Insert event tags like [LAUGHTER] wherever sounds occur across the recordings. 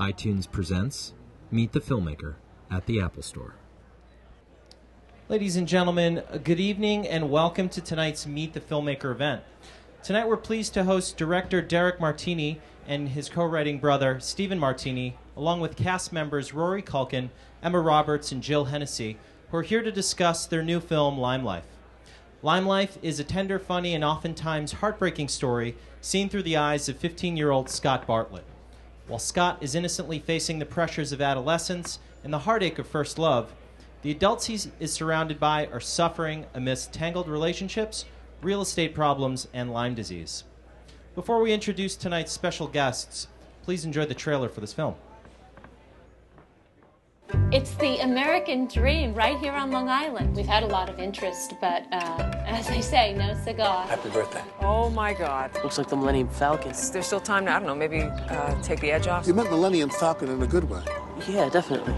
iTunes presents Meet the Filmmaker at the Apple Store. Ladies and gentlemen, good evening and welcome to tonight's Meet the Filmmaker event. Tonight we're pleased to host director Derek Martini and his co writing brother Steven Martini, along with cast members Rory Culkin, Emma Roberts, and Jill Hennessy, who are here to discuss their new film, Lymelife. Lime Life is a tender, funny, and oftentimes heartbreaking story seen through the eyes of 15 year old Scott Bartlett. While Scott is innocently facing the pressures of adolescence and the heartache of first love, the adults he is surrounded by are suffering amidst tangled relationships, real estate problems, and Lyme disease. Before we introduce tonight's special guests, please enjoy the trailer for this film. It's the American dream right here on Long Island. We've had a lot of interest, but uh, as they say, no cigar. Happy birthday. Oh my God. Looks like the Millennium Falcon. There's still time to, I don't know, maybe uh, take the edge off? You meant Millennium Falcon in a good way. Yeah, definitely.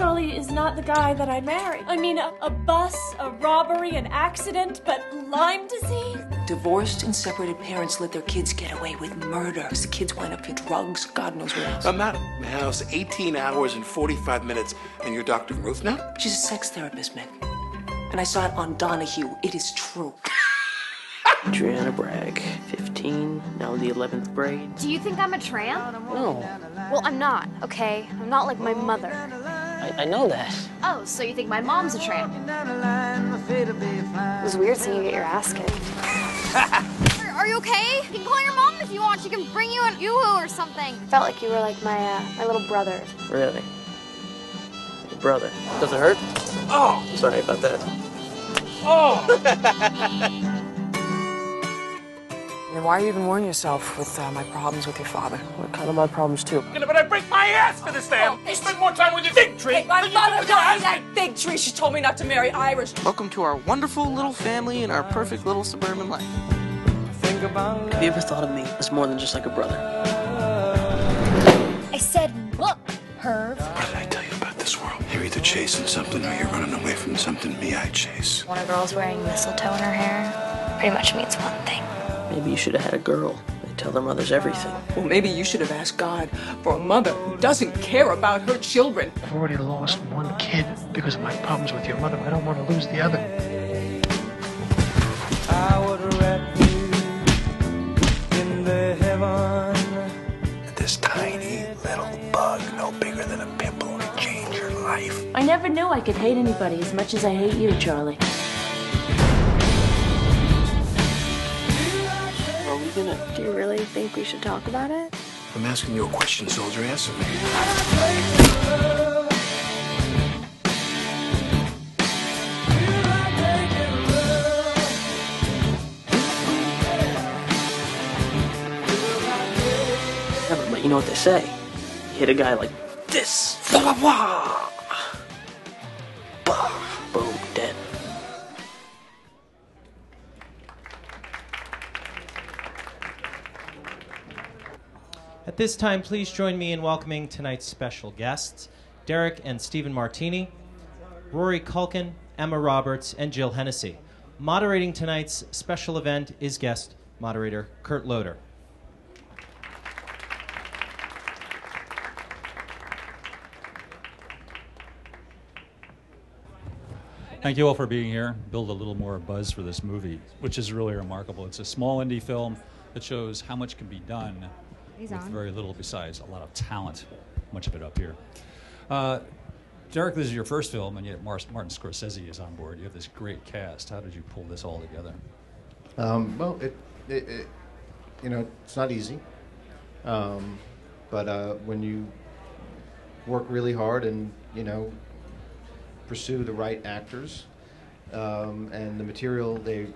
Charlie is not the guy that I married. I mean, a, a bus, a robbery, an accident, but Lyme disease? Divorced and separated parents let their kids get away with murder because the kids wind up for drugs, God knows what else. I'm out of my house 18 hours and 45 minutes, and you're Dr. Ruth now? She's a sex therapist, Mick. And I saw it on Donahue. It is true. [LAUGHS] Adriana Bragg, 15, now the 11th grade. Do you think I'm a tramp? No, Well, I'm not, okay? I'm not like my mother. I, I know that. Oh, so you think my mom's a tramp? It was weird seeing you get your ass kicked. are, [LAUGHS] are you okay? You can call your mom if you want. She can bring you an yoo-hoo or something. Felt like you were like my uh, my little brother. Really. Your brother. Does it hurt? Oh! Sorry about that. [LAUGHS] Then why are you even worrying yourself with uh, my problems with your father? What kind of my problems, too? But I break my ass for this damn. You spend more time with your fig tree My than you do mother with your died that fig tree. She told me not to marry Irish. Welcome to our wonderful little family and our perfect little suburban life. Have you ever thought of me as more than just like a brother? I said, look, Herb. What did I tell you about this world? You're either chasing something or you're running away from something me I chase. When a girl's wearing mistletoe in her hair, pretty much means one thing. Maybe you should have had a girl. They tell their mothers everything. Well, maybe you should have asked God for a mother who doesn't care about her children. I've already lost one kid because of my problems with your mother. I don't want to lose the other. And this tiny little bug, no bigger than a pimple, would change your life. I never knew I could hate anybody as much as I hate you, Charlie. Are. Do you really think we should talk about it? I'm asking you a question, soldier. Answer me. Never, but you know what they say. You hit a guy like this. Wah, wah, wah. This time, please join me in welcoming tonight's special guests Derek and Steven Martini, Rory Culkin, Emma Roberts, and Jill Hennessy. Moderating tonight's special event is guest moderator Kurt Loder. Thank you all for being here. Build a little more buzz for this movie, which is really remarkable. It's a small indie film that shows how much can be done with very little besides a lot of talent, much of it up here. Uh, Derek, this is your first film, and yet Mar- Martin Scorsese is on board. You have this great cast. How did you pull this all together? Um, well, it, it, it, you know, it's not easy. Um, but uh, when you work really hard and you know pursue the right actors um, and the material they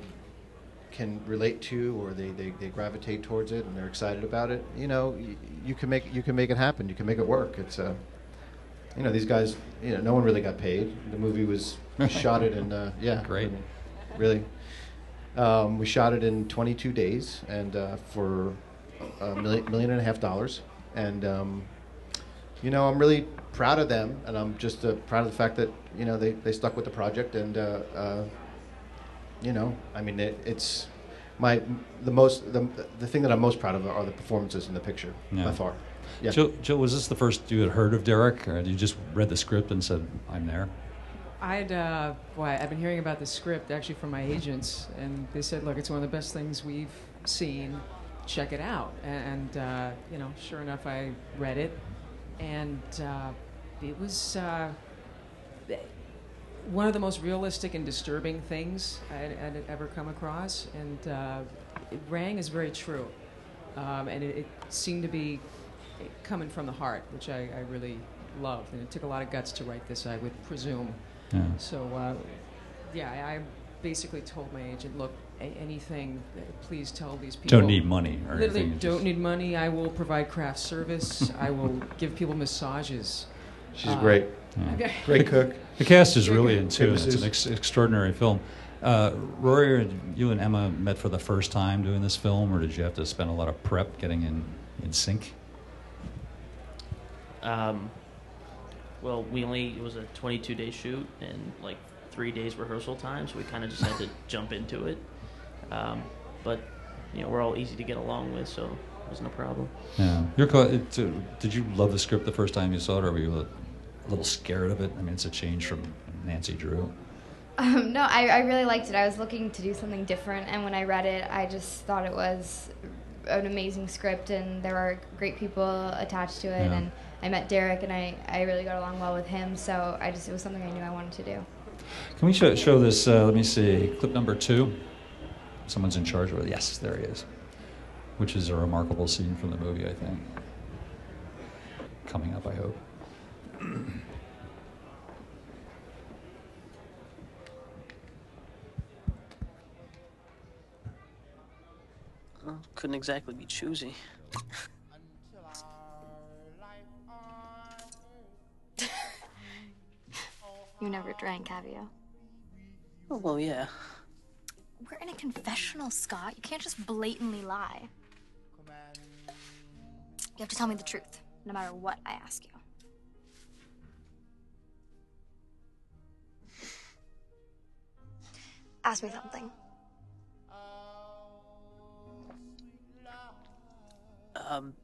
can relate to or they, they, they gravitate towards it and they're excited about it, you know, y- you can make you can make it happen. You can make it work. It's uh, you know, these guys, you know, no one really got paid. The movie was [LAUGHS] shot it in uh, yeah, Great. I mean, really. Um, we shot it in 22 days and uh, for a million, million and a half dollars. And um, you know, I'm really proud of them, and I'm just uh, proud of the fact that you know they, they stuck with the project. And uh, uh, you know, I mean, it, it's my the most the, the thing that I'm most proud of are the performances in the picture Yeah. by far. Yeah. Jill, Jill, was this the first you had heard of Derek, or you just read the script and said, "I'm there"? I'd, uh, why, I've been hearing about the script actually from my agents, and they said, look, it's one of the best things we've seen. Check it out. And, uh, you know, sure enough, I read it, and uh, it was uh, one of the most realistic and disturbing things I'd, I'd ever come across. And uh, it rang as very true. Um, and it, it seemed to be coming from the heart, which I, I really loved. And it took a lot of guts to write this, I would presume. Yeah. So, uh, yeah, I, I basically told my agent, look, a- anything, please tell these people. Don't need money or Literally, anything, don't need money. I will provide craft service. I will give people massages. She's Uh, great. Okay. Great cook. The cast is really Great in tune. It's an ex- extraordinary film. Uh, Rory, you and Emma met for the first time doing this film, or did you have to spend a lot of prep getting in, in sync? Um, well, we only it was a 22 day shoot and like three days rehearsal time, so we kind of just had to [LAUGHS] jump into it. Um, but you know, we're all easy to get along with, so it was no problem. Yeah. Your co- it, uh, did you love the script the first time you saw it, or were you a, little scared of it? I mean, it's a change from Nancy Drew. Um, no, I, I really liked it. I was looking to do something different, and when I read it, I just thought it was an amazing script, and there are great people attached to it. Yeah. And I met Derek, and I, I really got along well with him, so I just it was something I knew I wanted to do. Can we show, show this? Uh, let me see. Clip number two. Someone's in charge of it. Yes, there he is. Which is a remarkable scene from the movie, I think. Coming up, I hope. Well, couldn't exactly be choosy. [LAUGHS] You never drank, have you? Oh, well, yeah. We're in a confessional, Scott. You can't just blatantly lie. You have to tell me the truth, no matter what I ask you. Ask me something. Um,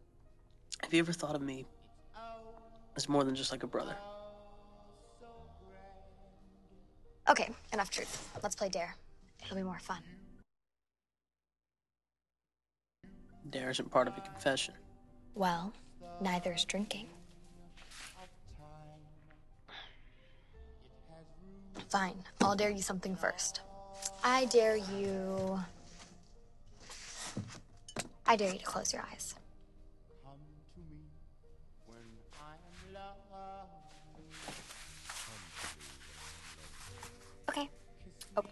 have you ever thought of me as more than just like a brother? Okay, enough truth. Let's play Dare. It'll be more fun. Dare isn't part of a confession. Well, neither is drinking. Fine, I'll dare you something first. I dare you. I dare you to close your eyes. Come to me when I am lower. Okay. Oh.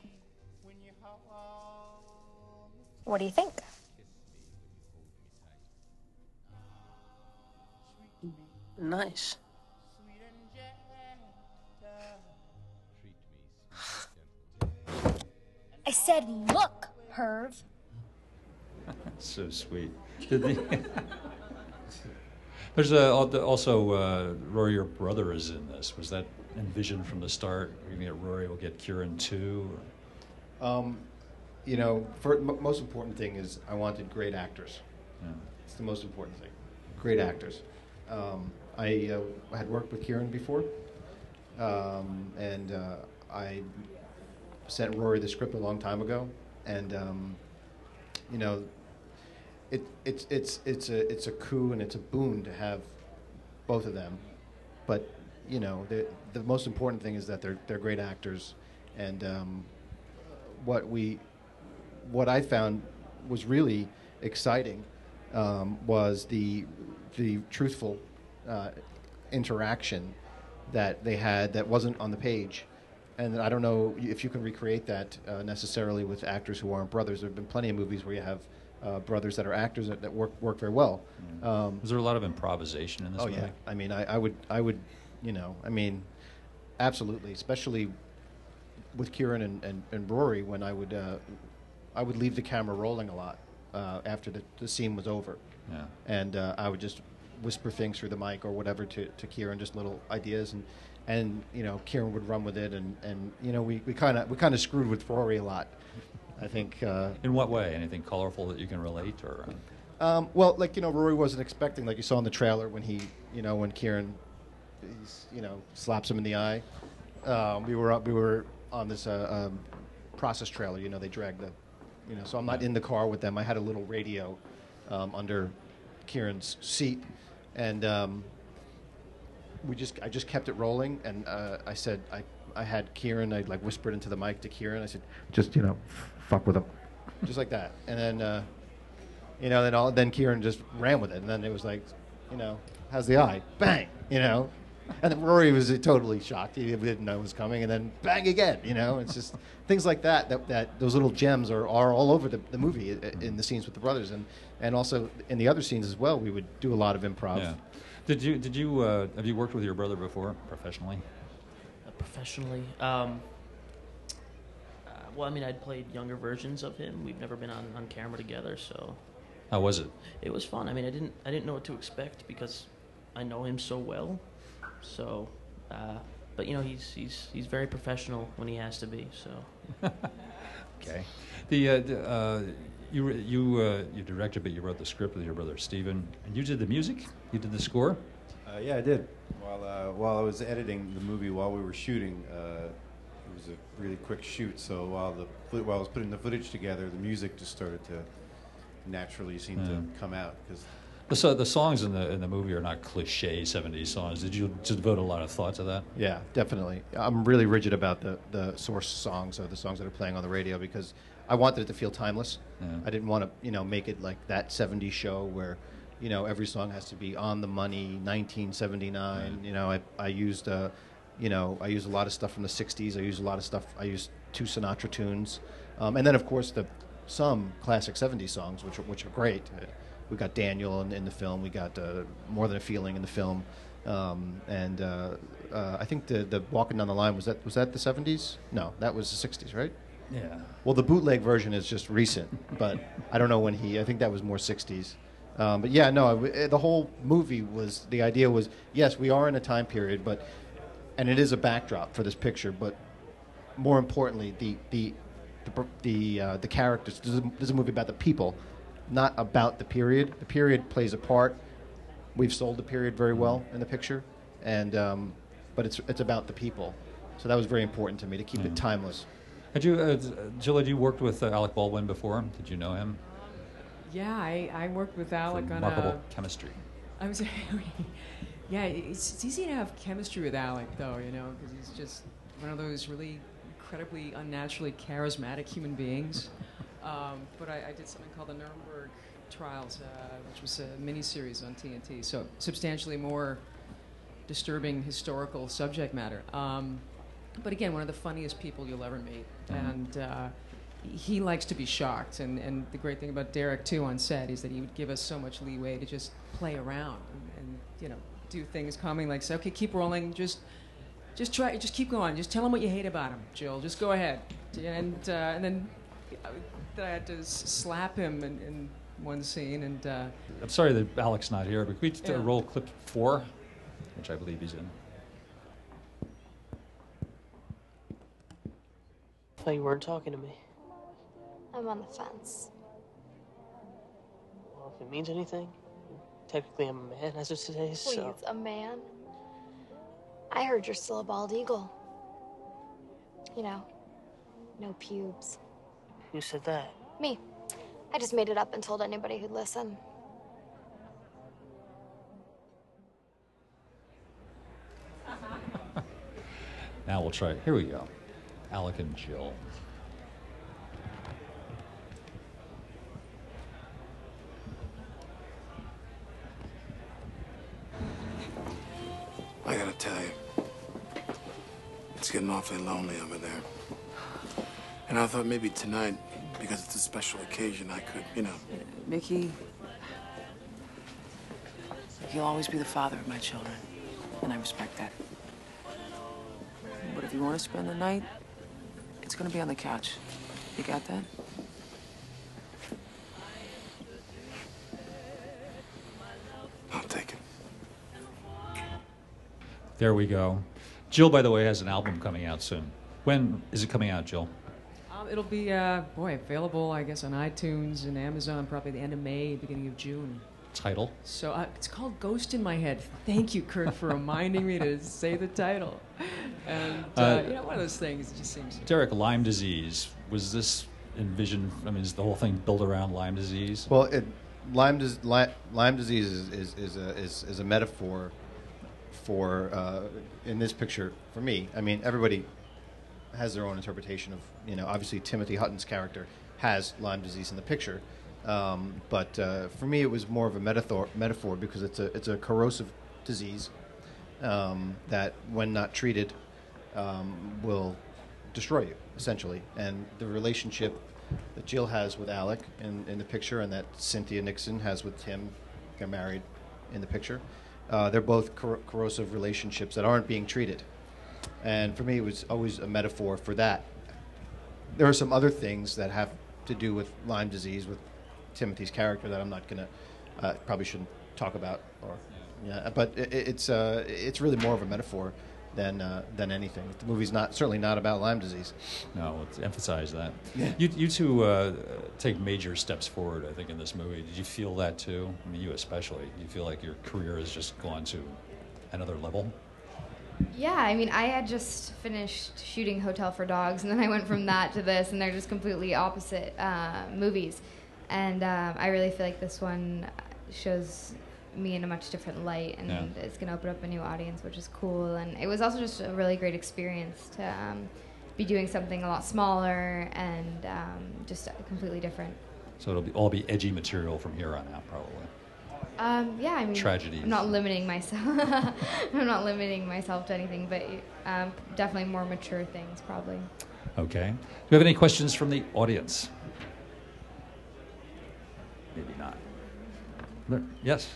What do you think? Nice. I said, look, Herv. [LAUGHS] so sweet. Did [LAUGHS] There's a, also uh, Rory, your brother is in this. Was that envisioned from the start? You mean Rory will get Kieran too? Um, you know, for, m- most important thing is I wanted great actors. Yeah. It's the most important thing. Great actors. Um, I uh, had worked with Kieran before, um, and uh, I sent Rory the script a long time ago, and um, you know, it, it's it's it's a it's a coup and it's a boon to have both of them, but you know, the the most important thing is that they're they're great actors, and um, what we what I found was really exciting um, was the the truthful uh, interaction that they had that wasn't on the page. And I don't know if you can recreate that uh, necessarily with actors who aren't brothers. There have been plenty of movies where you have uh, brothers that are actors that, that work work very well. Um, Was there a lot of improvisation in this oh movie? yeah, I mean, I, I would, I would, you know, I mean, absolutely, especially with Kieran and, and, and Rory, when I would, uh, I would leave the camera rolling a lot uh, after the, the scene was over, Yeah. and uh, I would just whisper things through the mic or whatever to, to Kieran, just little ideas, and and you know, Kieran would run with it, and, and you know, we, we kind of we kind of screwed with Rory a lot. I think. Uh, In what way? Anything colorful that you can relate, or? uh, Um, well, like you know, Rory wasn't expecting, like you saw in the trailer when he, you know, when Kieran, he's, you know, slaps him in the eye. Um, we were up, we were on this uh, um, process trailer. You know, they dragged the, you know, so I'm not in the car with them. I had a little radio um, under Kieran's seat, and um, we just, I just kept it rolling. And uh, I said, I, I had Kieran. I like whispered into the mic to Kieran. I said, just you know, f- fuck with him, just like that. And then. Uh, you know, then all, then Kieran just ran with it, and then it was like, you know, how's the eye? Bang, you know, and then Rory was totally shocked; he didn't know it was coming, and then bang again, you know. It's just things like that that, that those little gems are, are all over the, the movie in the scenes with the brothers, and and also in the other scenes as well. We would do a lot of improv. Yeah. Did you did you uh, have you worked with your brother before professionally? Uh, professionally. Um, uh, well, I mean, I'd played younger versions of him. We've never been on, on camera together, so How was it? it was fun. I mean, I didn't I didn't know what to expect because I know him so well. So, uh, but you know, he's he's he's very professional when he has to be. So. [LAUGHS] Okay. The, uh, the uh, you re- you uh, you directed, but you wrote the script with your brother Steven. and you did the music. You did the score. Uh, yeah, I did. While uh, while I was editing the movie, while we were shooting, uh, it was a really quick shoot. So while the while I was putting the footage together, the music just started to naturally seem Yeah. to come out because The, so the songs in the in the movie are not cliche '70s songs. Did you devote a lot of thought to that? Yeah, definitely. I'm really rigid about the, the source songs or the songs that are playing on the radio because I wanted it to feel timeless. Yeah. I didn't want to, you know, make it like that 70s show where, you know, every song has to be on the money, 1979. You know, I, I used, uh, you know, I used a lot of stuff from the 60s. I used a lot of stuff. I used two Sinatra tunes. Um, and then, of course, the some classic 70s songs, which are, which are great. We got Daniel in, in the film. We got uh, More Than a Feeling in the film. Um, and uh, uh, I think the, the Walking Down the Line, was that, was that the 70s? No, that was the 60s, right? Yeah. Well, the bootleg version is just recent, but I don't know when he. I think that was more '60s. Um, but yeah, no, it- the whole movie was the idea was yes, we are in a time period, but and it is a backdrop for this picture, but more importantly, the the the the, uh, the characters. This is, a, this is a movie about the people, not about the period. The period plays a part. We've sold the period very well in the picture, and um, but it's it's about the people. So that was very important to me to keep it timeless. Had you, uh, Jill? Had you worked with uh, Alec Baldwin before? Did you know him? Yeah, I, I worked with Alec on Remarkable a. chemistry. I was, [LAUGHS] yeah, it's, it's easy to have chemistry with Alec, though, you know, because he's just one of those really incredibly unnaturally charismatic human beings. [LAUGHS] Um, but I, I did something called the Nuremberg Trials, uh, which was a miniseries on TNT, so substantially more disturbing historical subject matter. Um, but again, one of the funniest people you'll ever meet, and uh, he likes to be shocked. And, and the great thing about Derek too on set is that he would give us so much leeway to just play around and, and you know do things calming, like say, okay, keep rolling, just just try, just keep going, just tell him what you hate about him, Jill. Just go ahead, and uh, and then uh, then I had to s- slap him in, in one scene, and. Uh, I'm sorry that Alec's not here, but could we just uh, Yeah. roll clip four, which I believe he's in. Thought you weren't talking to me. I'm on the fence. Well, if it means anything, technically I'm a man as of today, Please, so. a man. I heard you're still a bald eagle. You know, no pubes. Who said that? Me. I just made it up and told anybody who'd listen. [LAUGHS] Now we'll try. Here we go. Alec and Jill. I gotta tell you, it's getting awfully lonely over there. And I thought maybe tonight, because it's a special occasion, I could, you know. Mickey, you'll always be the father of my children, and I respect that. But if you want to spend the night, it's gonna be on the couch. You got that? I'll take it. There we go. Jill, by the way, has an album coming out soon. When is it coming out, Jill? Um, Um, it'll be, uh, boy, available, I guess, on iTunes and Amazon probably the end of May, beginning of June. Title? So uh, it's called Ghost in My Head. Thank you, Kurt, for reminding me to say the title. And, uh, Uh, you know, one of those things, it just seems. Derek, Lyme disease. Was this envisioned? I mean, is the whole thing built around Lyme disease? Well, it, Lyme, dis- Lyme, Lyme disease is, is, is, a, is, is a metaphor for, uh, in this picture, for me. I mean, everybody has their own interpretation of, you know, obviously Timothy Hutton's character has Lyme disease in the picture. Um, but uh, for me, it was more of a metaphor, metaphor because it's a, it's a corrosive disease um, that, when not treated, um, will destroy you, essentially. And the relationship that Jill has with Alec in, in the picture and that Cynthia Nixon has with Tim, they're married in the picture, uh, they're both cor- corrosive relationships that aren't being treated. And for me, it was always a metaphor for that. There are some other things that have to do with Lyme disease, with Timothy's character, that I'm not going to, uh, probably shouldn't talk about. Or, yeah, but it, it's, uh, it's really more of a metaphor than, uh, than anything. The movie's not certainly not about Lyme disease. No, let's emphasize that. Yeah. You, you two uh, take major steps forward, I think, in this movie. Did you feel that too? I mean, you especially. Do you feel like your career has just gone to another level? Yeah, I mean, I had just finished shooting Hotel for Dogs, and then I went from that to this, and they're just completely opposite uh, movies. And um, I really feel like this one shows me in a much different light, and Yeah. it's going to open up a new audience, which is cool. And it was also just a really great experience to um, be doing something a lot smaller and um, just completely different. So it'll be, all be edgy material from here on out, probably. Um, yeah, I mean, Tragedies. I'm not limiting myself. [LAUGHS] I'm not limiting myself to anything, but um, definitely more mature things, probably. Okay. Do we have any questions from the audience? Maybe not. Yes.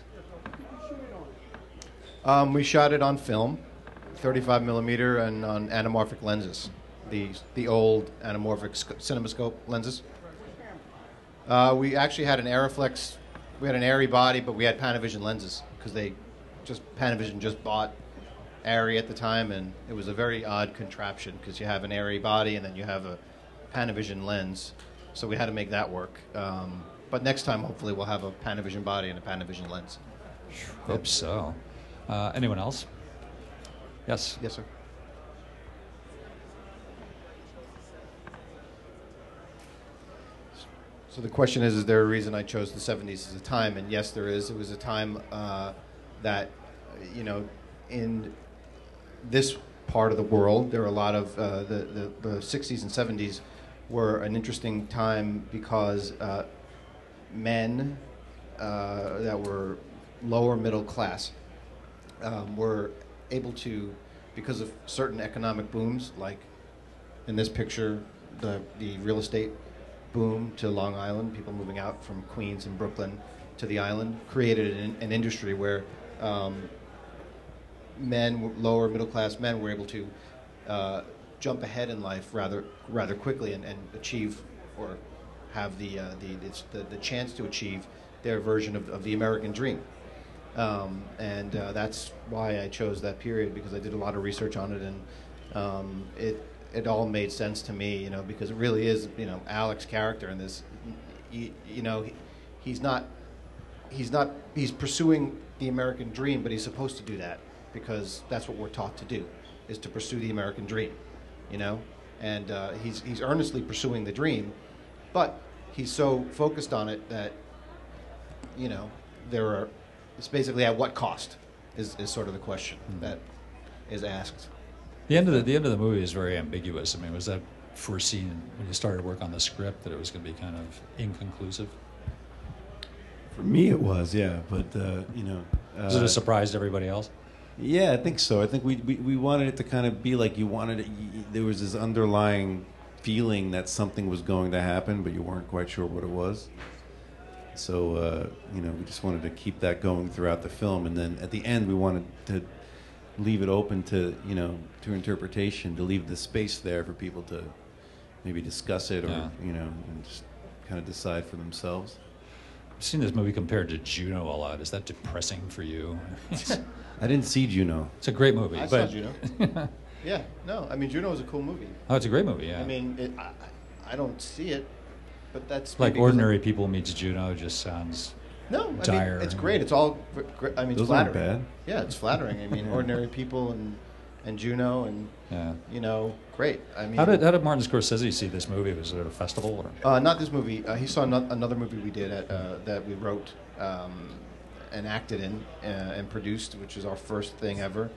Um, we shot it on film, 35 millimeter, and on anamorphic lenses, the the old anamorphic sc- cinemascope lenses. Uh, we actually had an Arriflex, we had an Arri body, but we had Panavision lenses because they just Panavision just bought Arri at the time, and it was a very odd contraption because you have an Arri body and then you have a Panavision lens, so we had to make that work. Um, but next time, hopefully, we'll have a Panavision body and a Panavision lens. Hope so. Uh, anyone else? Yes. Yes, sir. So the question is: Is there a reason I chose the '70s as a time? And yes, there is. It was a time uh, that, you know, in this part of the world, there were a lot of uh, the, the the '60s and '70s were an interesting time because uh, men uh, that were lower middle class um, were able to, because of certain economic booms, like in this picture, the, the real estate boom to Long Island, people moving out from Queens and Brooklyn to the island, created an, an industry where um, men, lower middle class men, were able to uh, jump ahead in life rather rather quickly and, and achieve or have the, uh, the, the the chance to achieve their version of, of the American dream. Um, and uh, that's why I chose that period because I did a lot of research on it, and um, it it all made sense to me, you know, because it really is, you know, Alec's character in this, you, you know, he, he's not he's not he's pursuing the American dream, but he's supposed to do that because that's what we're taught to do, is to pursue the American dream, you know, and uh, he's he's earnestly pursuing the dream, but he's so focused on it that, you know, there are it's basically at what cost is, is sort of the question that is asked. The end of the, the end of the movie is very ambiguous. I mean, was that foreseen when you started work on the script that it was going to be kind of inconclusive? For me, it was, yeah. But uh, you know, uh, Was it a surprise to everybody else? Yeah, I think so. I think we, we, we wanted it to kind of be like you wanted it. y- There was this underlying feeling that something was going to happen, but you weren't quite sure what it was. So uh, you know, we just wanted to keep that going throughout the film, and then at the end, we wanted to leave it open to you know to interpretation, to leave the space there for people to maybe discuss it or Yeah. you know and just kind of decide for themselves. I've seen this movie compared to Juno a lot. Is that depressing for you? [LAUGHS] I didn't see Juno. It's a great movie. I but saw Juno. [LAUGHS] yeah, no, I mean Juno is a cool movie. Oh, it's a great movie, yeah. I mean, it, I, I don't see it, but that's Like maybe 'cause ordinary people meets Juno just sounds No, I dire. mean it's great. It's all gr- gr- I mean, it's Those aren't flattering. bad. Yeah, it's flattering. I mean, [LAUGHS] ordinary people and and Juno and Yeah. you know, great. I mean, How did how did Martin Scorsese see this movie? Was it at a festival or? Uh, not this movie. Uh, he saw ano- another movie we did at, uh, that we wrote um, and acted in uh, and produced, which is our first thing ever.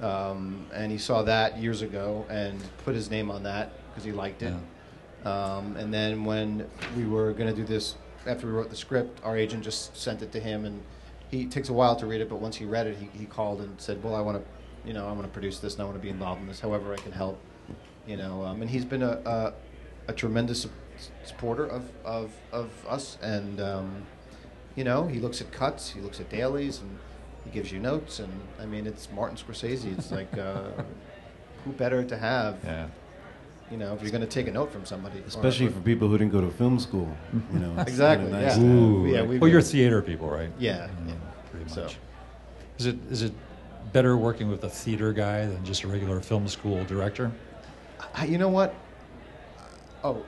Um, and he saw that years ago and put his name on that because he liked it. Um, and then when we were going to do this, after we wrote the script, our agent just sent it to him, and he takes a while to read it. But once he read it, he, he called and said, "Well, I want to, you know, I want to produce this, and I want to be involved in this. However, I can help." You know, um, and he's been a, a, a tremendous su- supporter of, of, of us, and um, you know, he looks at cuts, he looks at dailies, and he gives you notes. And I mean, it's Martin Scorsese. It's like uh, [LAUGHS] who better to have? Yeah. You know, if you're going to take a note from somebody, Especially or- for people who didn't go to film school. You know, [LAUGHS] Exactly, kinda nice yeah. Ooh, Yeah, right. we've well, you're been- theater people, right? Yeah, yeah. Mm-hmm. Pretty So- much. Is it is it better working with a theater guy than just a regular film school director? I- you know what? Oh,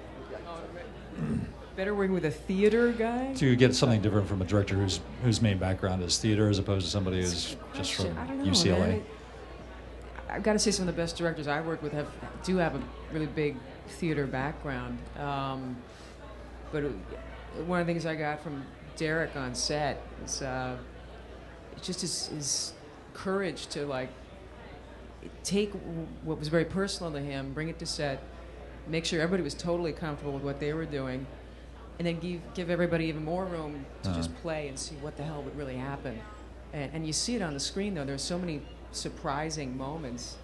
Better working with a theater guy? To get something different from a director whose whose main background is theater, as opposed to somebody who's just from I don't know. UCLA. I've got to say, some of the best directors I work with have do have a really big theater background. Um, but it, one of the things I got from Derek on set is uh, just his, his courage to like take what was very personal to him, bring it to set, make sure everybody was totally comfortable with what they were doing, and then give give everybody even more room to Uh-huh. just play and see what the hell would really happen. And, and you see it on the screen though. There's so many surprising moments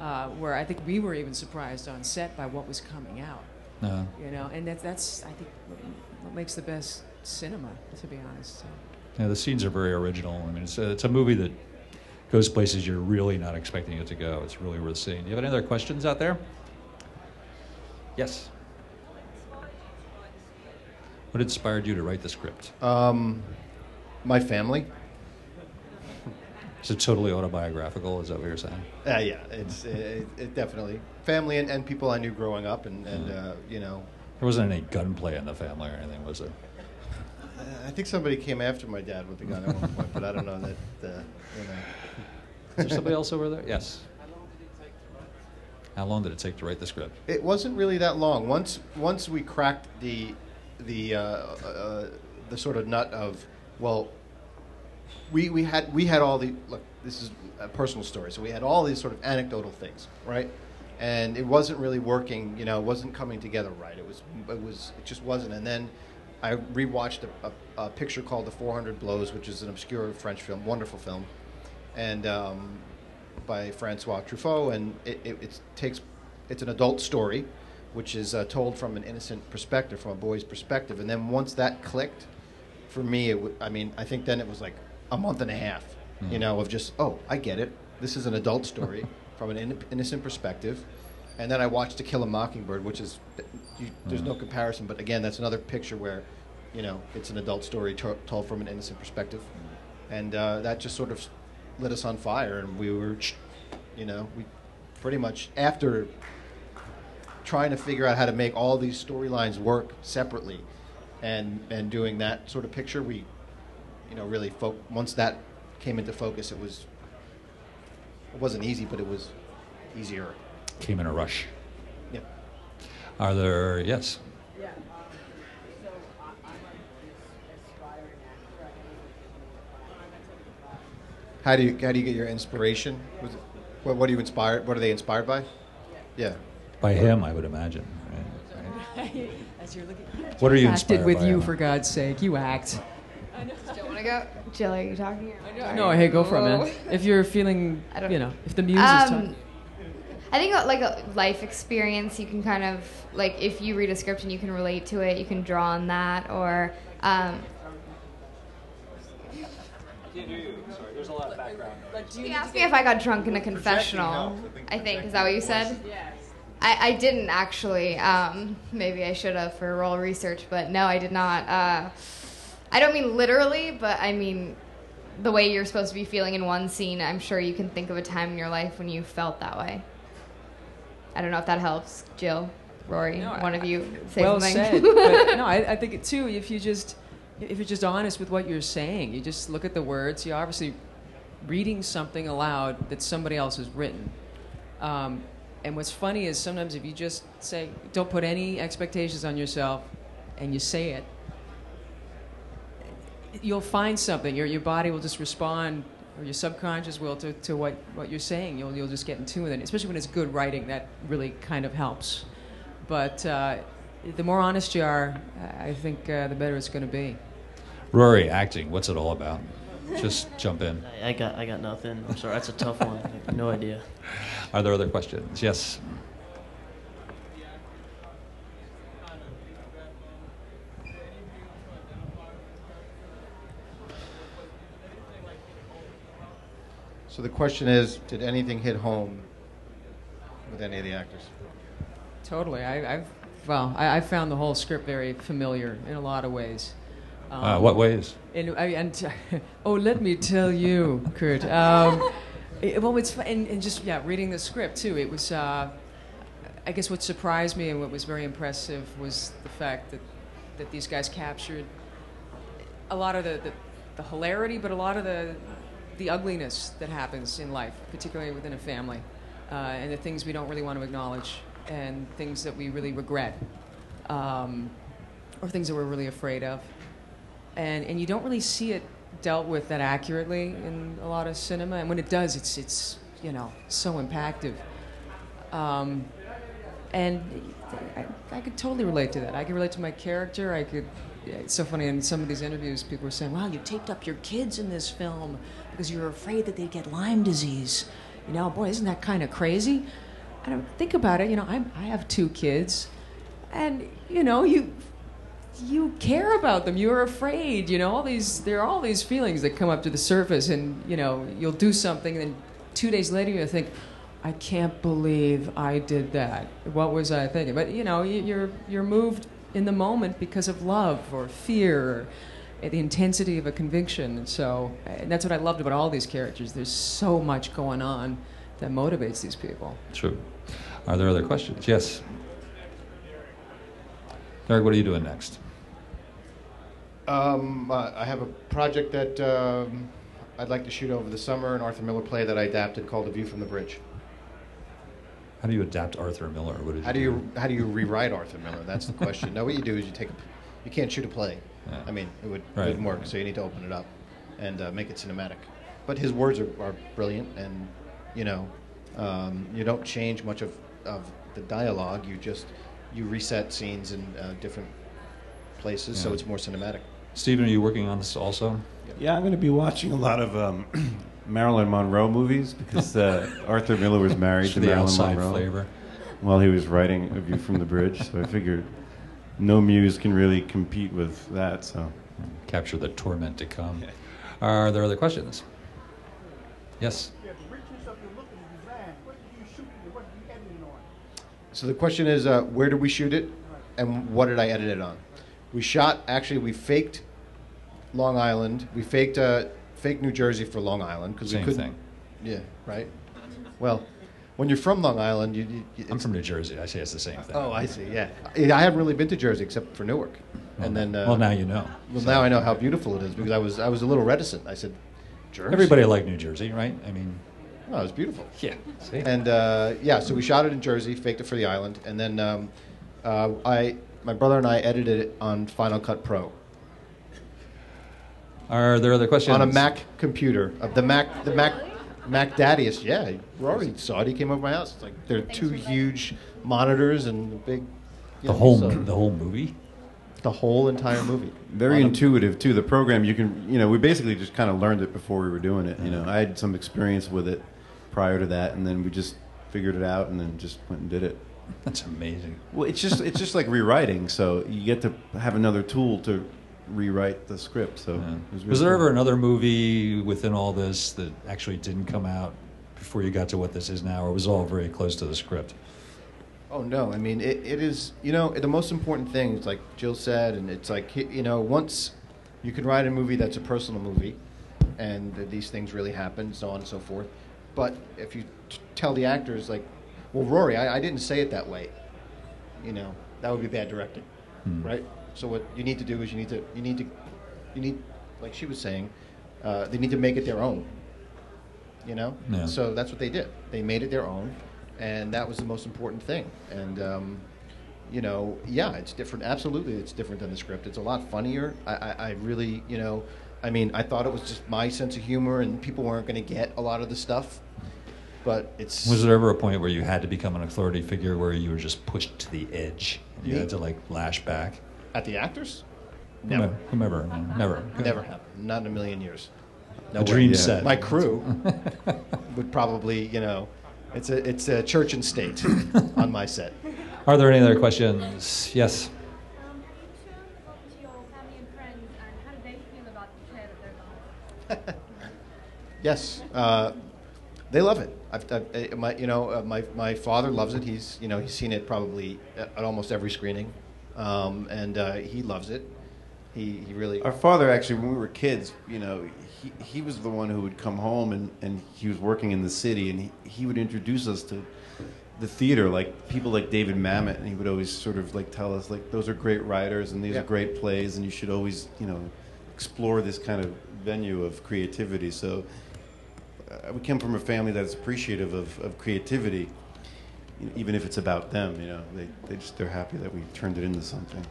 uh, where I think we were even surprised on set by what was coming out. Uh, You know, and that's that's I think what, what makes the best cinema, to be honest. So. yeah, the scenes are very original. I mean, it's a, it's a movie that goes places you're really not expecting it to go. It's really worth seeing. Do you have any other questions out there? Yes. What inspired you to write the script? um, my family. Is it totally autobiographical? Is that what you're saying? Uh, yeah, it's it, it definitely family and, and people I knew growing up, and, and uh, you know, There wasn't any gunplay in the family or anything, was there? uh, I think somebody came after my dad with a gun at one point, but I don't know that. Uh, you know. Is there somebody else over there? Yes. How long did it take to write the script? It wasn't really that long. Once once we cracked the the uh, uh, the sort of nut of well, we we had we had all the look. This is a personal story, so we had all these sort of anecdotal things, right? And it wasn't really working. You know, it wasn't coming together right. It was it was it just wasn't. And then I rewatched a, a, a picture called The 400 Blows, which is an obscure French film, wonderful film, and um, by Francois Truffaut, and it, it, it takes it's an adult story, which is uh, told from an innocent perspective, from a boy's perspective. And then once that clicked, for me, it w- I mean, I think then it was like a month and a half, you Mhm. know, of just oh, I get it. This is an adult story [LAUGHS] from an in- innocent perspective. And then I watched To Kill a Mockingbird, which is you, there's no comparison, but again, that's another picture where, you know, it's an adult story to- told from an innocent perspective, and uh, that just sort of lit us on fire, and we were, you know, we pretty much after trying to figure out how to make all these storylines work separately, and and doing that sort of picture, we, you know, really fo- once that came into focus, it was. It wasn't easy, but it was easier. Came in a rush. Yeah. Are there, yes? Yeah. Um, how do you how do you get your inspiration? Was it, what, what are you inspired? What are they inspired by? Yeah. By him, I would imagine. [LAUGHS] As you're looking, What are you acted inspired with by, you Emma? for God's sake? You act. Still want to go? Jill, are you talking? Or No, hey, go for it, man. If you're feeling, I don't- you know, if the muse is Um, talking. I think uh, like a life experience, you can kind of like if you read a script and you can relate to it, you can draw on that. Or um, There's a lot of background. you asked me if I got drunk in a confessional. I think is that what you said? Yes. I, I didn't actually. Um, maybe I should have for role research, but no, I did not. Uh, I don't mean literally, but I mean the way you're supposed to be feeling in one scene. I'm sure you can think of a time in your life when you felt that way. I don't know if that helps, Jill. Rory, one of you say well something. said. but [LAUGHS] no, I, I think it too. If you just if you're just honest with what you're saying, you just look at the words. You're obviously reading something aloud that somebody else has written. Um, and what's funny is sometimes if you just say, don't put any expectations on yourself, and you say it, you'll find something. Your, your body will just respond, or your subconscious will, to, to what, what you're saying. You'll, you'll just get in tune with it. Especially when it's good writing, that really kind of helps. But uh, the more honest you are, I think uh, the better it's going to be. Rory, acting, what's it all about? Just [LAUGHS] jump in. I, I got I got nothing. I'm sorry. That's a tough one. I have no idea. Are there other questions? Yes. So the question is, did anything hit home with any of the actors? Totally. I, I've well, I, I found the whole script very familiar in a lot of ways. Um, Uh, what ways? And, I, and [LAUGHS] oh, let me tell you, Kurt. Um, [LAUGHS] it, well, it's and, and just yeah, reading the script too. It was. Uh, I guess what surprised me and what was very impressive was the fact that that these guys captured a lot of the, the, the hilarity, but a lot of the the ugliness that happens in life, particularly within a family, uh, and the things we don't really want to acknowledge, and things that we really regret, um, or things that we're really afraid of, and and you don't really see it dealt with that accurately in a lot of cinema, and when it does, it's it's you know so impactful. Um, and I, I could totally relate to that. I could relate to my character. I could. It's so funny in some of these interviews, people were saying, "Wow, you taped up your kids in this film because you were afraid that they'd get Lyme disease." You know, boy, isn't that kind of crazy? I think about it. You know, I I have two kids, and you know, you you care about them. You're afraid. You know, all these there are all these feelings that come up to the surface, and you know, you'll do something, and then two days later you think, I can't believe I did that. What was I thinking? But you know, you're you're moved in the moment because of love or fear, or the intensity of a conviction. And so, and that's what I loved about all these characters. There's so much going on that motivates these people. True. Are there other questions? Yes. Derek, what are you doing next? Um, uh, I have a project that um, I'd like to shoot over the summer, an Arthur Miller play that I adapted called A View from the Bridge. How do you adapt Arthur Miller? What did How do you how do you rewrite Arthur Miller? That's the question. no, what you do is you take a, you can't shoot a play. Yeah. I mean, it would Right. wouldn't work. So you need to open it up and uh, make it cinematic. But his words are, are brilliant, and you know, um, you don't change much of, of the dialogue. You just you reset scenes in uh, different places, so it's more cinematic. Steven, are you working on this also? Yeah, I'm going to be watching a lot of um, [CLEARS THROAT] Marilyn Monroe movies because uh, [LAUGHS] Arthur Miller was married to The Marilyn outside Monroe flavor. while he was writing A View from the Bridge. So I figured no muse can really compete with that. So Capture the torment to come. Are there other questions? Yes. So the question is, uh, where did we shoot it, and what did I edit it on? We shot actually. We faked Long Island. We faked uh, faked New Jersey for Long Island because we Same couldn't. thing. Yeah. Right. Well, when you're from Long Island, you. you I'm from New Jersey. I say it's the same thing. Oh, I see. Yeah. I haven't really been to Jersey except for Newark, and then. Uh, well, now you know. Well, now I know how beautiful it is because I was I was a little reticent. I said, Jersey. Everybody liked New Jersey, right? I mean, No, it was beautiful. Yeah. See? And uh, yeah, so we shot it in Jersey, faked it for the island, and then um, uh, I, my brother and I edited it on Final Cut Pro are there other questions? on a Mac computer. Of the Mac, the Mac, Mac Daddiest. Yeah, Rory saw it. He came over my house. It's like there are two huge monitors and a big. you The know, whole so- the whole movie. the whole entire movie. very On a- intuitive too. The program you can you know we basically just kind of learned it before we were doing it. You know I had some experience with it prior to that, and then we just figured it out, and then just went and did it. That's amazing. Well, it's just it's just like rewriting. So you get to have another tool to rewrite the script. So it was, really Was there cool. ever another movie within all this that actually didn't come out before you got to what this is now, or was it all very close to the script? Oh no! I mean, it, it is. You know, the most important thing is like Jill said, and it's like you know, once you can write a movie that's a personal movie, and that these things really happen, so on and so forth. But if you t- tell the actors like, well, Rory, I, I didn't say it that way. you know, that would be bad directing, Hmm. right? So what you need to do is you need to you need to you need like she was saying, uh, they need to make it their own. You know, Yeah. so that's what they did. They made it their own, and that was the most important thing. And um, you know, yeah, it's different. Absolutely, it's different than the script. It's a lot funnier. I, I, I really, you know, I mean, I thought it was just my sense of humor, and people weren't going to get a lot of the stuff. But it's Was there ever a point where you had to become an authority figure where you were just pushed to the edge? and You Me? had to like lash back? At the actors. Never. Whomever. Whomever. Never. Never happened. Not in a million years. A dream way. set. My crew [LAUGHS] would probably, you know, it's a it's a church and state on my set. [LAUGHS] Are there any other questions? Yes. How do your family and friends and how have they been about the chair that they're going? [LAUGHS] Yes, uh, they love it. I've, I've, uh, my, you know, uh, my, my father loves it. He's, you know, he's seen it probably at, at almost every screening, um, and uh, he loves it. He, he really. Our father actually, when we were kids, you know, he, he was the one who would come home and, and he was working in the city and he, he would introduce us to the theater, like people like David Mamet, and he would always sort of like tell us like those are great writers and these Yeah. are great plays and you should always you know explore this kind of venue of creativity. So uh, we come from a family that's appreciative of, of creativity, you know, even if it's about them. You know, they they just they're happy that we turned it into something.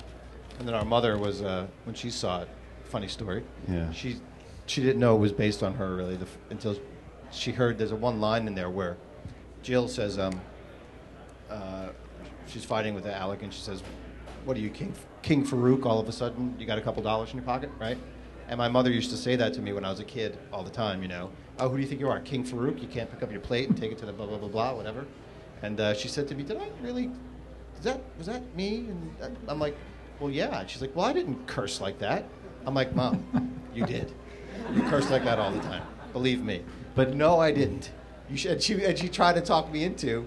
And then our mother was uh, when she saw it. Funny story. Yeah. She she didn't know it was based on her really the, until she heard there's a one line in there where Jill says um, uh, she's fighting with Alec and she says, "What are you King King Farouk? All of a sudden you got a couple dollars in your pocket, right?" And my mother used to say that to me when I was a kid all the time. You know, oh, who do you think you are, King Farouk? You can't pick up your plate and take it to the blah blah blah blah whatever. And uh, she said to me, "Did I really? Is that was that me?" And that- I'm like, "Well, yeah." She's like, "Well, I didn't curse like that." I'm like, "Mom, you did. You curse like that all the time. Believe me." But no, I didn't. You should. And she, and she tried to talk me into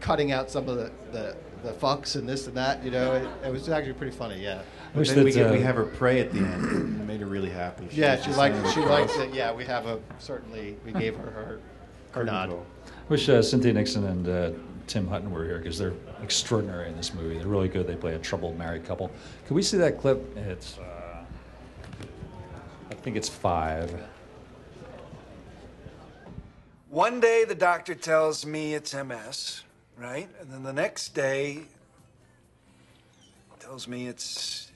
cutting out some of the, the, the fucks and this and that. You know, it, it was actually pretty funny. Yeah. But Wish then we, that, get, we uh, have her pray at the end. It made her really happy. Yeah, she just liked saying she the liked it. Yeah, we have a certainly we gave her her, her nod. Wish uh, Cynthia Nixon and uh, Tim Hutton were here because they're extraordinary in this movie. They're really good. They play a troubled married couple. Can we see that clip? It's, uh, I think it's five. One day the doctor tells me it's MS, right? And then the next day tells me it's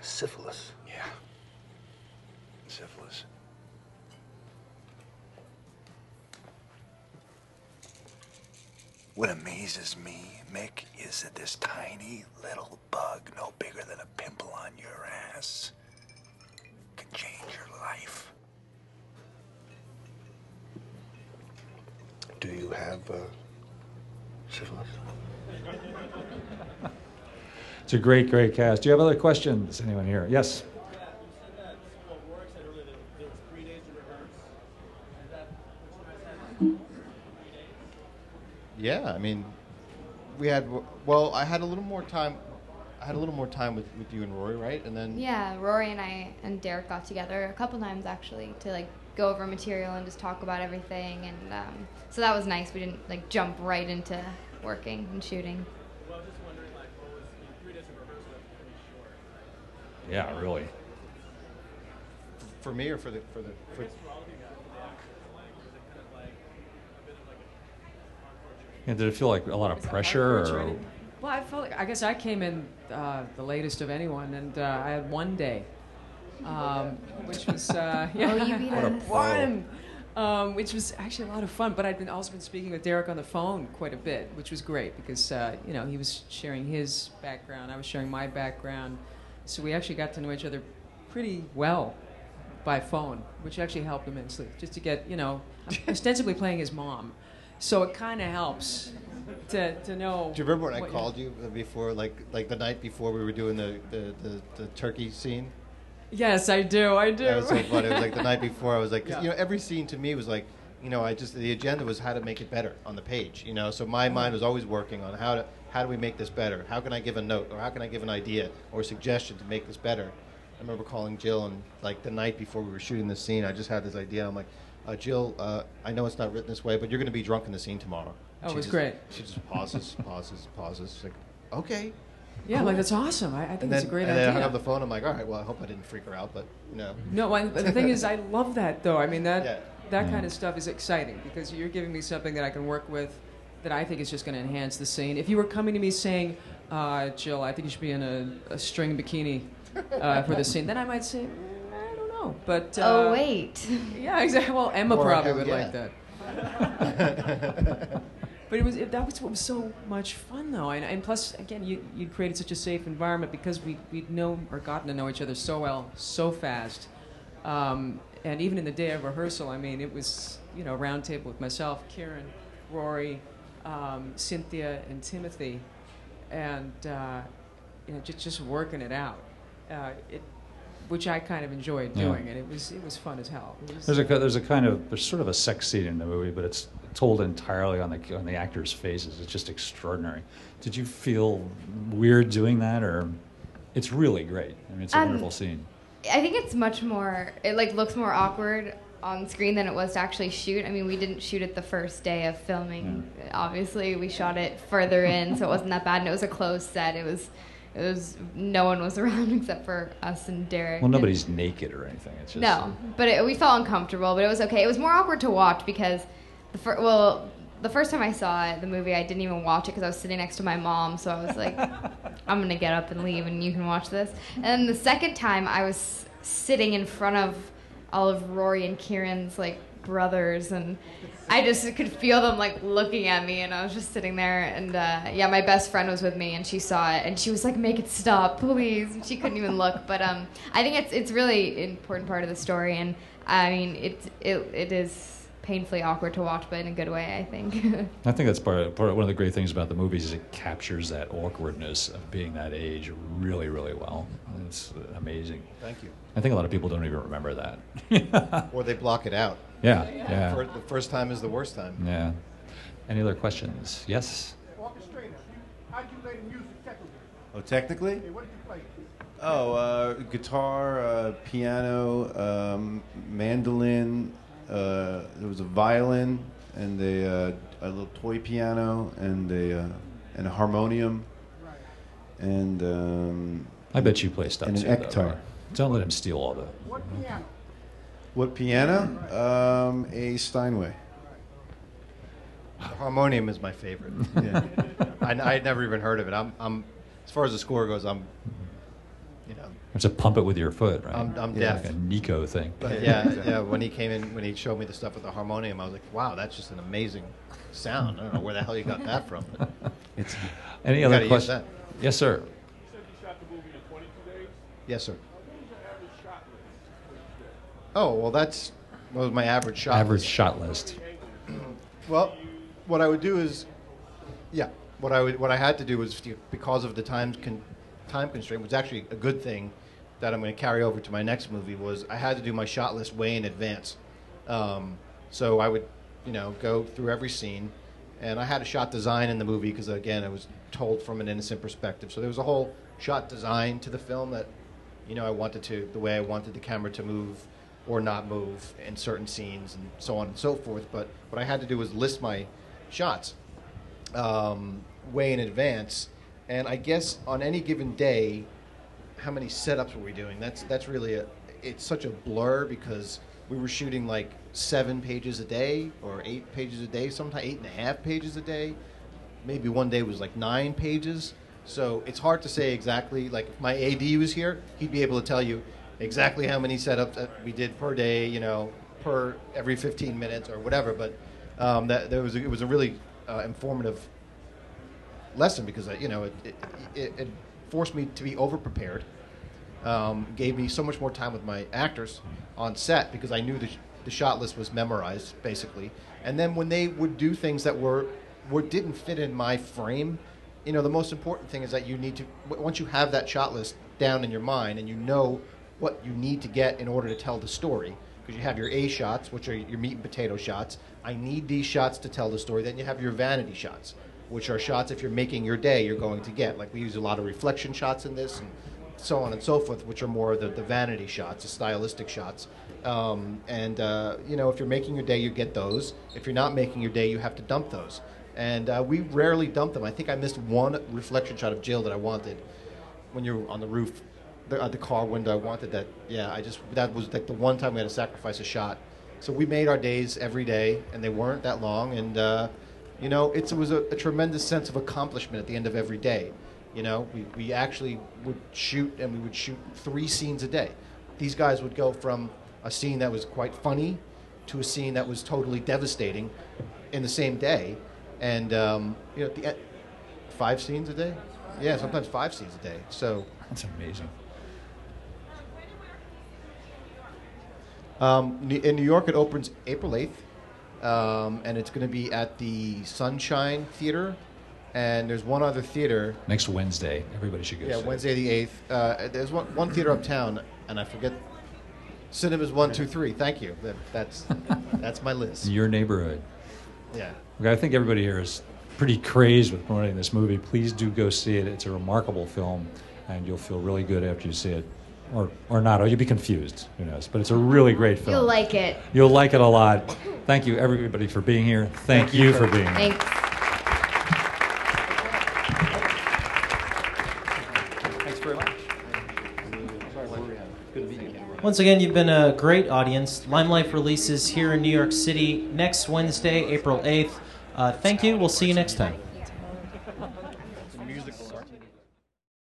syphilis. Syphilis. What amazes me, Mick, is that this tiny little bug, no bigger than a pimple on your ass, can change your life. Do you have uh, syphilis? It's a great, great cast. Do you have other questions? Anyone here? Yes. Yeah, I mean, we had well, I had a little more time. I had a little more time with, with you and Rory, right? And then Yeah, Rory and I and Derick got together a couple times actually to like go over material and just talk about everything, and um, so that was nice. We didn't like jump right into working and shooting. Yeah, really. for me or for the for the for, And did it feel like a lot of pressure? Or, Well, I felt like I guess I came in uh, the latest of anyone, and uh, I had one day, um, which was uh, [LAUGHS] [LAUGHS] yeah, Oh, you beat what a us. fun, um, which was actually a lot of fun. But I'd been also been speaking with Derick on the phone quite a bit, which was great because uh, you know he was sharing his background, I was sharing my background, so we actually got to know each other pretty well by phone, which actually helped immensely. Just to get you know, I'm [LAUGHS] ostensibly playing his mom, so it kind of helps to to know. Do you remember when I called you before, like like the night before we were doing the the, the, the turkey scene? Yes, I do. I do. That was so funny. It was like the night before. I was like, Yeah. you know, every scene to me was like, you know, I just the agenda was how to make it better on the page. You know, so my mind was always working on how to how do we make this better? How can I give a note or how can I give an idea or suggestion to make this better? I remember calling Jill and like the night before we were shooting this scene, I just had this idea. I'm like, uh, Jill, uh, I know it's not written this way, but you're going to be drunk in the scene tomorrow. Oh, She it was just- great. She just pauses, pauses, pauses. She's like, okay. Yeah, cool." like that's awesome. I, I think and it's a great and idea. then I hung up the phone. I'm like, all right, well, I hope I didn't freak her out, but no. No, I, the thing is, I [LAUGHS] love that though. I mean, that Yeah. that Yeah. kind of stuff is exciting because you're giving me something that I can work with, that I think is just going to enhance the scene. If you were coming to me saying, uh, "Jill, I think you should be in a, a string bikini uh, for this scene," then I might say, "Mm, "I don't know." But uh, Oh, wait. [LAUGHS] yeah, exactly. Well, Emma Or, probably would yeah. like that. [LAUGHS] But it was it, that was what was so much fun though, and, and plus again you you created such a safe environment because we we'd known or gotten to know each other so well so fast, um, and even in the day of rehearsal, I mean it was you know round table with myself, Kieran, Rory, um, Cynthia, and Timothy, and uh, you know just just working it out, uh, it, which I kind of enjoyed Yeah. doing, and it was it was fun as hell. There's a there's a kind of there's sort of a sex scene in the movie, but it's told entirely on the on the actors' faces. It's just extraordinary. Did you feel weird doing that, or it's really great? I mean, it's a Um, wonderful scene. I think it's much more. It like looks more awkward on screen than it was to actually shoot. I mean, we didn't shoot it the first day of filming. Obviously, we shot it further in, so it wasn't that bad. And it was a closed set. It was, it was no one was [LAUGHS] around except for us and Derick. Well, and- nobody's naked or anything. It's just no, but it, we felt uncomfortable. But it was okay. It was more awkward to watch because the fir- well, the first time I saw it, the movie, I didn't even watch it because I was sitting next to my mom. So I was like, [LAUGHS] I'm gonna get up and leave, and you can watch this. And then the second time, I was sitting in front of all of Rory and Kieran's like brothers, and I just could feel them like looking at me, and I was just sitting there. And uh, yeah, my best friend was with me, and she saw it, and she was like, "Make it stop, please." And she couldn't even look. But um, I think it's it's really important part of the story, and I mean, it it it is painfully awkward to watch, but in a good way, I think. [LAUGHS] I think that's part of, part of one of the great things about the movies is it captures that awkwardness of being that age really, really well. It's amazing. Thank you. I think a lot of people don't even remember that. or they block it out. Yeah, yeah. Fir- the first time is the worst time. Yeah. Any other questions? Yes. Orchestrator, how'd you lay the music technically? Oh, technically? Hey, what did you play? Oh, uh, guitar, uh, piano, um, mandolin. Uh, there was a violin and a, uh, a little toy piano and a uh, and a harmonium. And um, I bet you play stuff and an too, though, right? Don't let him steal all the. What piano? What piano? Um, a Steinway. Harmonium is my favorite. Yeah. I, I'd never even heard of it. I'm, I'm, as far as the score goes, I'm, you know, have to pump it with your foot, right? I'm, I'm Yeah, deaf. Like a Nico thing. But yeah, yeah. When he came in, when he showed me the stuff with the harmonium, I was like, wow, that's just an amazing sound. I don't know where the hell you got that from. It's Any other gotta questions? Yes, sir. You said you shot the movie in 22 days. Yes, sir. What was your average shot list? Oh well, that's what was my average shot. Average list. shot list. Well, what I would do is, yeah, what I would what I had to do was because of the time con- time constraint was actually a good thing that I'm going to carry over to my next movie was I had to do my shot list way in advance. Um, so I would, you know, go through every scene, and I had a shot design in the movie because again it was told from an innocent perspective. So there was a whole shot design to the film that, you know, I wanted to the way I wanted the camera to move or not move in certain scenes and so on and so forth. But what I had to do was list my shots um, way in advance, and I guess on any given day, how many setups were we doing? That's that's really a it's such a blur because we were shooting like seven pages a day or eight pages a day, sometimes eight and a half pages a day. Maybe one day was like nine pages. So it's hard to say exactly. Like if my AD was here, he'd be able to tell you exactly how many setups that we did per day. You know, per every 15 minutes or whatever. But um, that there was a, it was a really uh, informative lesson because uh, you know it, it, it, it forced me to be over prepared. Um, gave me so much more time with my actors on set because I knew the, sh- the shot list was memorized basically. And then when they would do things that were, were didn't fit in my frame, you know, the most important thing is that you need to w- once you have that shot list down in your mind and you know what you need to get in order to tell the story because you have your A shots, which are your meat and potato shots. I need these shots to tell the story. Then you have your vanity shots, which are shots if you're making your day you're going to get. Like we use a lot of reflection shots in this and so on and so forth, which are more the, the vanity shots, the stylistic shots. Um, and uh, you know, if you're making your day, you get those. If you're not making your day, you have to dump those. And uh, we rarely dump them. I think I missed one reflection shot of Jill that I wanted when you're on the roof, the, uh, the car window. I wanted that. Yeah, I just that was like the one time we had to sacrifice a shot. So we made our days every day, and they weren't that long. And uh, you know, it was a, a tremendous sense of accomplishment at the end of every day. You know, we, we actually would shoot, and we would shoot three scenes a day. These guys would go from a scene that was quite funny to a scene that was totally devastating in the same day. And, um, you know, the five scenes a day? Yeah, sometimes five scenes a day. So That's amazing. Um, in New York, it opens April 8th, um, and it's going to be at the Sunshine Theater. And there's one other theater. Next Wednesday, everybody should go. Yeah, see it. Wednesday the 8th. Uh, there's one, one theater uptown, and I forget. Cinemas 1, 2, 3. Thank you. That, that's, [LAUGHS] that's my list. Your neighborhood. Yeah. Okay, I think everybody here is pretty crazed with promoting this movie. Please do go see it. It's a remarkable film, and you'll feel really good after you see it. Or, or not, or you'll be confused. Who knows? But it's a really great film. You'll like it. You'll like it a lot. Thank you, everybody, for being here. Thank, you for being here. Thanks. Thanks very much. Once again, you've been a great audience. Lymelife releases here in New York City next Wednesday, April 8th. Uh, thank you. We'll see you next time.